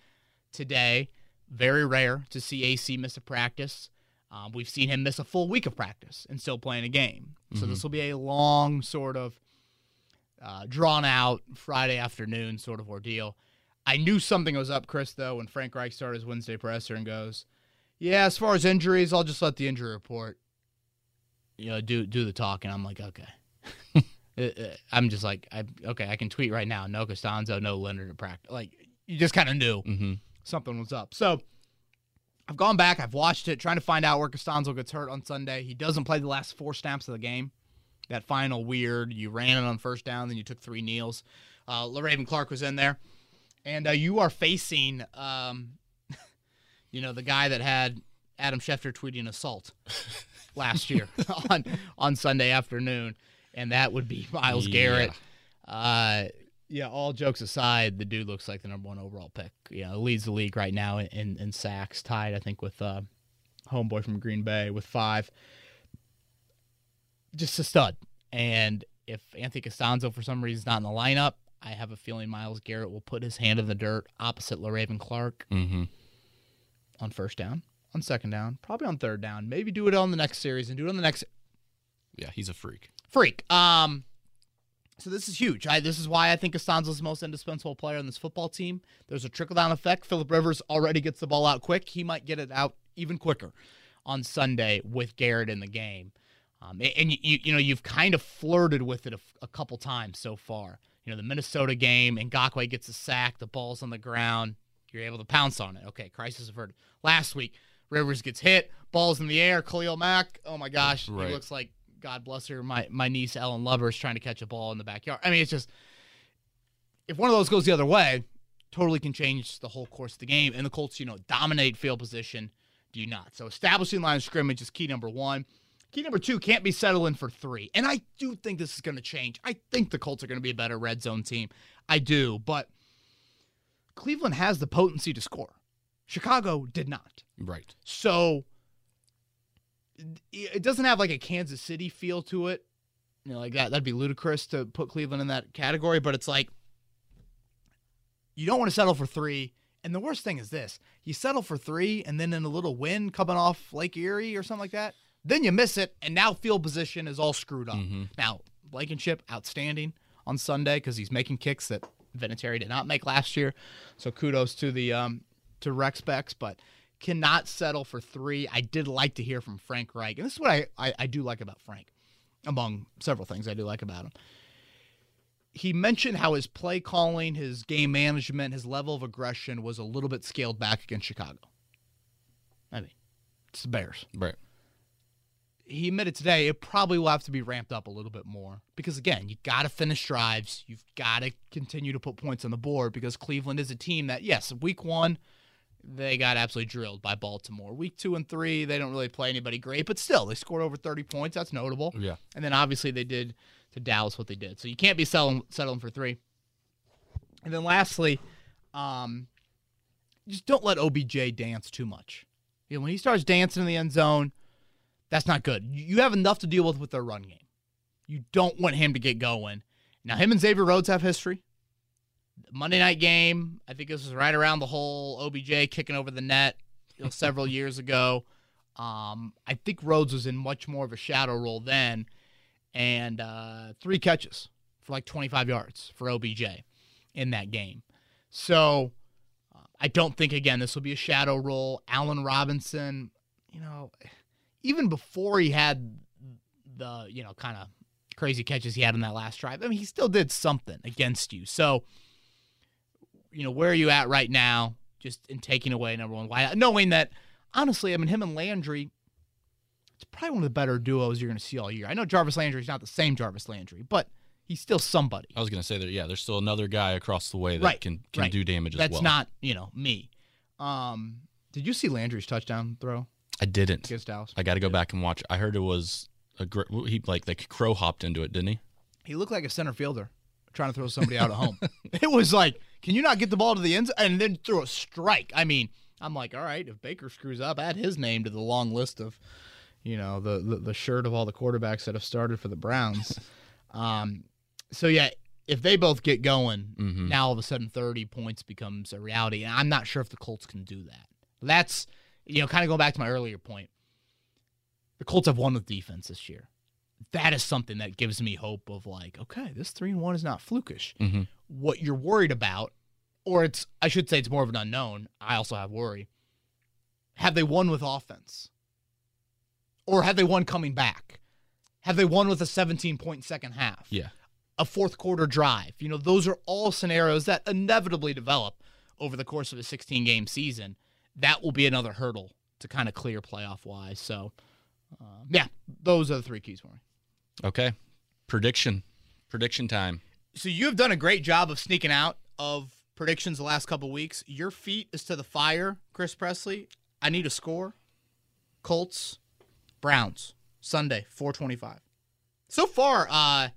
Speaker 1: today. Very rare to see AC miss a practice. Um, we've seen him miss a full week of practice and still playing a game. So
Speaker 2: Mhm.
Speaker 1: this will be a long, sort of uh, drawn out Friday afternoon sort of ordeal. I knew something was up, Chris, though, when Frank Reich started his Wednesday presser and goes, "Yeah, as far as injuries, I'll just let the injury report, you know, do do the talking." I'm like, okay. Uh, uh, I'm just like, I okay, I can tweet right now. No Castonzo, no Leonard at practice. Like, you just kind of knew
Speaker 2: Mm-hmm.
Speaker 1: something was up. So I've gone back, I've watched it, trying to find out where Castonzo gets hurt on Sunday. He doesn't play the last four snaps of the game. That final weird, you ran it on first down, then you took three kneels. Uh, Le'Raven Clark was in there. And uh, you are facing, um, you know, the guy that had Adam Schefter tweeting assault last year on, on Sunday afternoon. And that would be Myles Garrett. Uh, yeah, all jokes aside, the dude looks like the number one overall pick. You know, leads the league right now in, in sacks, tied, I think, with uh, homeboy from Green Bay with five. Just a stud. And if Anthony Castonzo, for some reason, is not in the lineup, I have a feeling Myles Garrett will put his hand in the dirt opposite Le'Raven Clark
Speaker 2: Mm-hmm.
Speaker 1: on first down, on second down, probably on third down. Maybe do it on the next series and do it on the next
Speaker 2: Yeah, he's a freak.
Speaker 1: freak. Um, so this is huge. I, this is why I think Castonzo's the most indispensable player on this football team. There's a trickle down effect. Philip Rivers already gets the ball out quick. He might get it out even quicker on Sunday with Garrett in the game. Um, and you, you know you've kind of flirted with it a, a couple times so far. You know the Minnesota game, Ngakoue gets a sack, the ball's on the ground, you're able to pounce on it. Okay, crisis averted. Last week, Rivers gets hit, balls in the air. Khalil Mack, oh my gosh,
Speaker 2: Right.
Speaker 1: he looks like God bless her. My my niece Ellen Lover is trying to catch a ball in the backyard. I mean, it's just if one of those goes the other way, totally can change the whole course of the game. And the Colts, you know, dominate field position. Do you not? So establishing line of scrimmage is key number one. Key number two can't be settling for three. And I do think this is going to change. I think the Colts are going to be a better red zone team. I do, but Cleveland has the potency to score. Chicago did not.
Speaker 2: Right.
Speaker 1: So it doesn't have like a Kansas City feel to it. You know, like that that'd be ludicrous to put Cleveland in that category, but it's like you don't want to settle for 3. And the worst thing is this. You settle for 3 and then in a little wind coming off Lake Erie or something like that, then you miss it and now field position is all screwed up.
Speaker 2: Mhm.
Speaker 1: Now, Blankenship outstanding on Sunday cuz he's making kicks that Vinatieri did not make last year. So kudos to the um to Rec Specs, but cannot settle for three. I did like to hear from Frank Reich, and this is what I, I, I do like about Frank, among several things I do like about him. He mentioned how his play calling, his game management, his level of aggression was a little bit scaled back against Chicago. I mean, it's the Bears.
Speaker 2: Right.
Speaker 1: He admitted today it probably will have to be ramped up a little bit more because again, you got to finish drives. You've got to continue to put points on the board because Cleveland is a team that yes, week one they got absolutely drilled by Baltimore. Week two and three, they don't really play anybody great, but still, they scored over 30 points. That's notable.
Speaker 2: Yeah.
Speaker 1: And then obviously they did to Dallas what they did. So you can't be selling, settling for three. And then lastly, um, just don't let OBJ dance too much. You know, when he starts dancing in the end zone, that's not good. You have enough to deal with with their run game. You don't want him to get going. Now, him and Xavier Rhodes have history. Monday night game, I think this was right around the whole OBJ kicking over the net you know, several years ago. Um, I think Rhodes was in much more of a shadow role then, and uh, three catches for like 25 yards for OBJ in that game. So uh, I don't think again this will be a shadow role. Allen Robinson, you know, even before he had the you know kind of crazy catches he had in that last drive, I mean he still did something against you. So you know where are you at right now? Just in taking away number one wide, knowing that honestly, I mean him and Landry. It's probably one of the better duos you're going to see all year. I know Jarvis Landry is not the same Jarvis Landry, but he's still somebody.
Speaker 2: I was going to say that. Yeah, there's still another guy across the way that
Speaker 1: Right,
Speaker 2: can can
Speaker 1: right.
Speaker 2: do damage as
Speaker 1: That's
Speaker 2: well.
Speaker 1: not you know me. Um, did you see Landry's touchdown throw
Speaker 2: I didn't.
Speaker 1: against Dallas?
Speaker 2: I got to go back and watch. I heard it was a great. He like the crow hopped into it, didn't he?
Speaker 1: He looked like a center fielder trying to throw somebody out at home. It was like, can you not get the ball to the end and then throw a strike? I mean, I'm like, all right, if Baker screws up, add his name to the long list of, you know, the the, the shirt of all the quarterbacks that have started for the Browns. um, so yeah, if they both get going,
Speaker 2: Mhm.
Speaker 1: now all of a sudden 30 points becomes a reality, and I'm not sure if the Colts can do that. That's you know, kind of going back to my earlier point. The Colts have won with defense this year that is something that gives me hope of like, okay, this three and one is not flukish.
Speaker 2: Mm-hmm.
Speaker 1: What you're worried about, or it's I should say it's more of an unknown. I also have worry. Have they won with offense? Or have they won coming back? Have they won with a 17 point second half?
Speaker 2: Yeah.
Speaker 1: A fourth quarter drive. You know, those are all scenarios that inevitably develop over the course of a 16 game season. That will be another hurdle to kind of clear playoff wise. So, uh, yeah, those are the three keys for me.
Speaker 2: Okay. Prediction. Prediction time.
Speaker 1: So you have done a great job of sneaking out of predictions the last couple weeks. Your feet is to the fire, Chris Presley. I need a score. Colts, Browns, Sunday, 425. So far, uh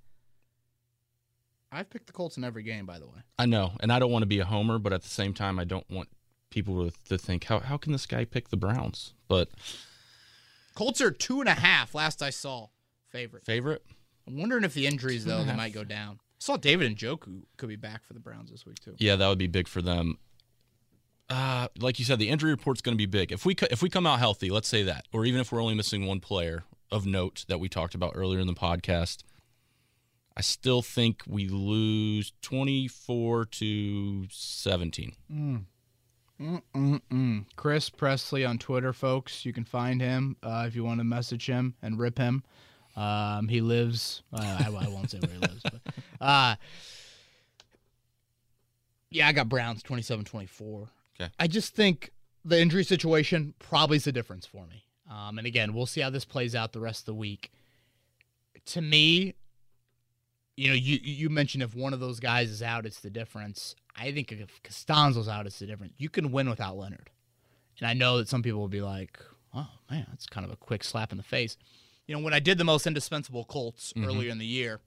Speaker 1: I've picked the Colts in every game, by the way.
Speaker 2: I know, and I don't want to be a homer, but at the same time, I don't want people to, to think how how can this guy pick the Browns? But
Speaker 1: Colts are two and a half, last I saw, favorite.
Speaker 2: favorite.
Speaker 1: I'm wondering if the injuries, though, they might go down. I saw David Njoku could be back for the Browns this week, too.
Speaker 2: Yeah, that would be big for them. Uh, like you said, the injury report's going to be big. If we if we come out healthy, let's say that, or even if we're only missing one player of note that we talked about earlier in the podcast, I still think we lose twenty four to seventeen.
Speaker 1: Mm-mm-mm. Chris Presley on Twitter, folks. You can find him uh, if you want to message him and rip him. Um, he lives. Uh, I, I won't say where he lives, but uh, yeah, I got Browns 27-24.
Speaker 2: Okay.
Speaker 1: I just think the injury situation probably is the difference for me. Um, and again, we'll see how this plays out the rest of the week. To me, you know, you you mentioned if one of those guys is out, it's the difference. I think if Castonzo's out, it's the difference. You can win without Leonard, and I know that some people will be like, "Oh man, that's kind of a quick slap in the face." You know, when I did the most indispensable Colts
Speaker 2: Mhm.
Speaker 1: earlier in the year,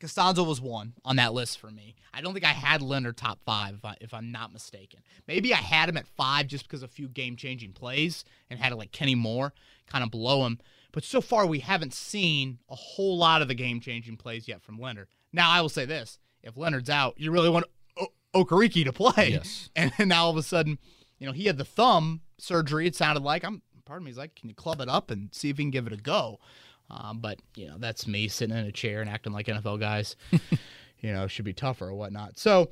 Speaker 1: Costanzo was one on that list for me. I don't think I had Leonard top five, if, I, if I'm not mistaken. Maybe I had him at five just because a few game changing plays and had like Kenny Moore kind of below him. But so far, we haven't seen a whole lot of the game changing plays yet from Leonard. Now, I will say this if Leonard's out, you really want Okereke to play.
Speaker 2: Yes.
Speaker 1: And then now all of a sudden, you know, he had the thumb surgery, it sounded like. I'm part of me is like, can you club it up and see if he can give it a go? Um, but you know, that's me sitting in a chair and acting like NFL guys, you know, should be tougher or whatnot. So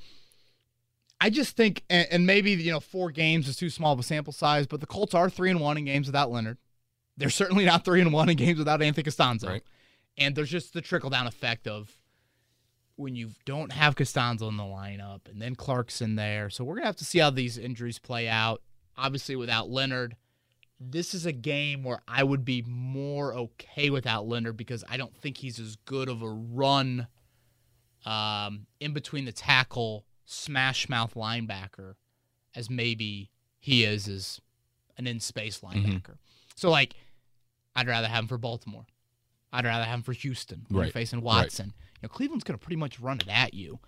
Speaker 1: I just think, and, and maybe you know, four games is too small of a sample size, but the Colts are three and one in games without Leonard. They're certainly not three and one in games without Anthony Castonzo.
Speaker 2: Right.
Speaker 1: And there's just the trickle down effect of when you don't have Castonzo in the lineup and then Clark's in there. So we're gonna have to see how these injuries play out. Obviously, without Leonard, this is a game where I would be more okay without Leonard because I don't think he's as good of a run um, in between the tackle smash mouth linebacker as maybe he is as an in space
Speaker 2: Mm-hmm.
Speaker 1: linebacker. So like, I'd rather have him for Baltimore. I'd rather have him for Houston
Speaker 2: Right.
Speaker 1: facing Watson. You know, Cleveland's going to pretty much run it at you.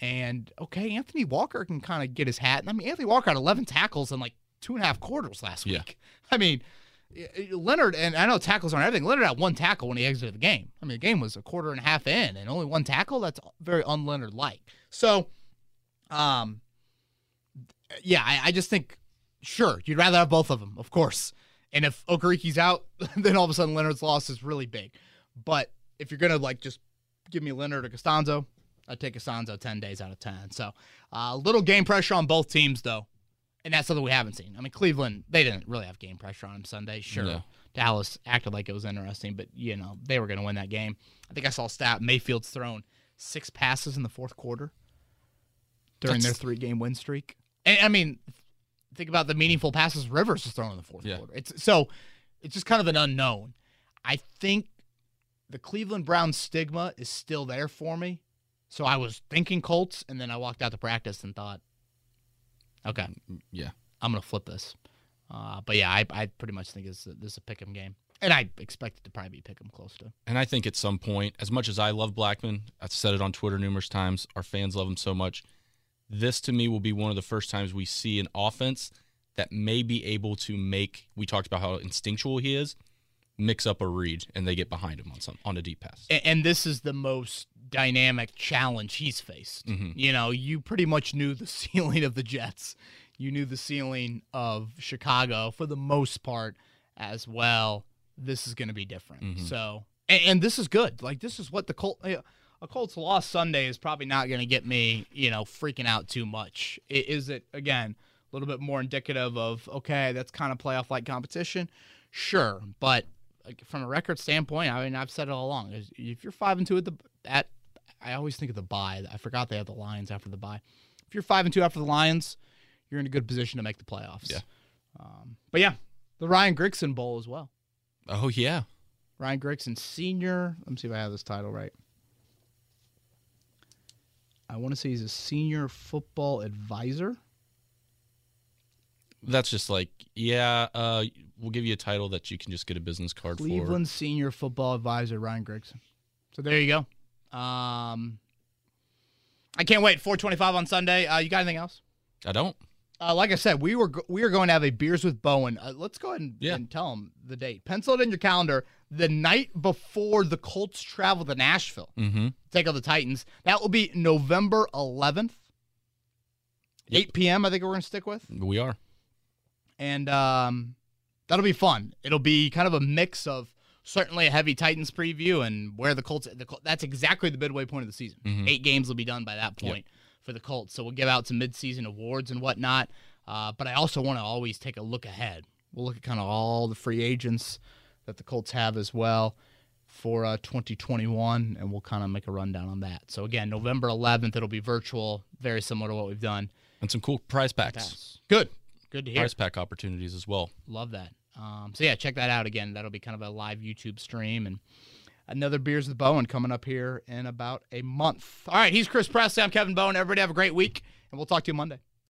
Speaker 1: And okay, Anthony Walker can kind of get his hat. And I mean, Anthony Walker had 11 tackles in like two and a half quarters last
Speaker 2: Yeah.
Speaker 1: week. I mean, Leonard and I know tackles aren't everything. Leonard had one tackle when he exited the game. I mean, the game was a quarter and a half in, and only one tackle. That's very un-Leonard like. So, um, yeah, I, I just think sure you'd rather have both of them, of course. And if Okereke's out, then all of a sudden Leonard's loss is really big. But if you're gonna like just give me Leonard or Castonzo, I'd take Castonzo ten days out of ten. So a uh, little game pressure on both teams though, and that's something we haven't seen. I mean, Cleveland they didn't really have game pressure on them Sunday. Sure,
Speaker 2: No.
Speaker 1: Dallas acted like it was interesting, but you know they were gonna win that game. I think I saw a stat Mayfield's thrown six passes in the fourth quarter during their three game win streak. And I mean, think about the meaningful passes Rivers has thrown in the fourth
Speaker 2: Yeah.
Speaker 1: quarter. It's so it's just kind of an unknown. I think the Cleveland Browns stigma is still there for me. So I was thinking Colts, and then I walked out to practice and thought, okay,
Speaker 2: Yeah.
Speaker 1: I'm gonna flip this. Uh, but yeah, I, I pretty much think this, this is a pick'em game, and I expect it to probably be pick'em close to.
Speaker 2: And I think at some point, as much as I love Blackmon, I've said it on Twitter numerous times, our fans love him so much. This to me will be one of the first times we see an offense that may be able to make, we talked about how instinctual he is, mix up a read and they get behind him on some on a deep pass.
Speaker 1: and, and this is the most dynamic challenge he's faced.
Speaker 2: Mhm.
Speaker 1: You know, you pretty much knew the ceiling of the Jets. You knew the ceiling of Chicago for the most part as well. This is going to be different.
Speaker 2: Mhm.
Speaker 1: So, and, and this is good. Like this is what the Colt a Colts loss Sunday is probably not going to get me, you know, freaking out too much. Is it again a little bit more indicative of okay, that's kind of playoff like competition? Sure, but like, from a record standpoint, I mean, I've said it all along. If you're five and two at the at, I always think of the bye. I forgot they have the Lions after the bye. If you're five and two after the Lions, you're in a good position to make the playoffs.
Speaker 2: Yeah.
Speaker 1: Um, but yeah, the Ryan Grigson Bowl as well.
Speaker 2: Oh yeah.
Speaker 1: Ryan Grigson Senior. Let me see if I have this title right. I want to say he's a senior football advisor.
Speaker 2: That's just like, yeah, uh, we'll give you a title that you can just get a business card for.
Speaker 1: Cleveland senior football advisor Ryan Grigson. So there you go. Um, I can't wait. 425 on Sunday. Uh, you got anything else?
Speaker 2: I don't.
Speaker 1: Uh, like I said, we were we are going to have a beers with Bowen. Uh, let's go ahead and,
Speaker 2: Yeah.
Speaker 1: and tell them the date. Pencil it in your calendar. The night before the Colts travel to Nashville,
Speaker 2: Mm-hmm.
Speaker 1: take on the Titans. That will be November 11th,
Speaker 2: Yep.
Speaker 1: 8 p.m. I think we're going to stick with,
Speaker 2: We are.
Speaker 1: and um, that'll be fun. It'll be kind of a mix of certainly a heavy Titans preview and where the Colts. The, that's exactly the midway point of the season.
Speaker 2: Mhm.
Speaker 1: Eight games will be done by that point for the Colts. So we'll give out some midseason awards and whatnot. Uh, but I also want to always take a look ahead. We'll look at kind of all the free agents that the Colts have as well for uh, 2021, and we'll kind of make a rundown on that. So again, November 11th, it'll be virtual, very similar to what we've done.
Speaker 2: And some cool prize packs.
Speaker 1: Good, good to hear.
Speaker 2: Prize pack opportunities as well.
Speaker 1: Love that. Um, so yeah, check that out again. That'll be kind of a live YouTube stream and another beers with Bowen coming up here in about a month. All right, he's Chris Presley. I'm Kevin Bowen. Everybody have a great week, and we'll talk to you Monday.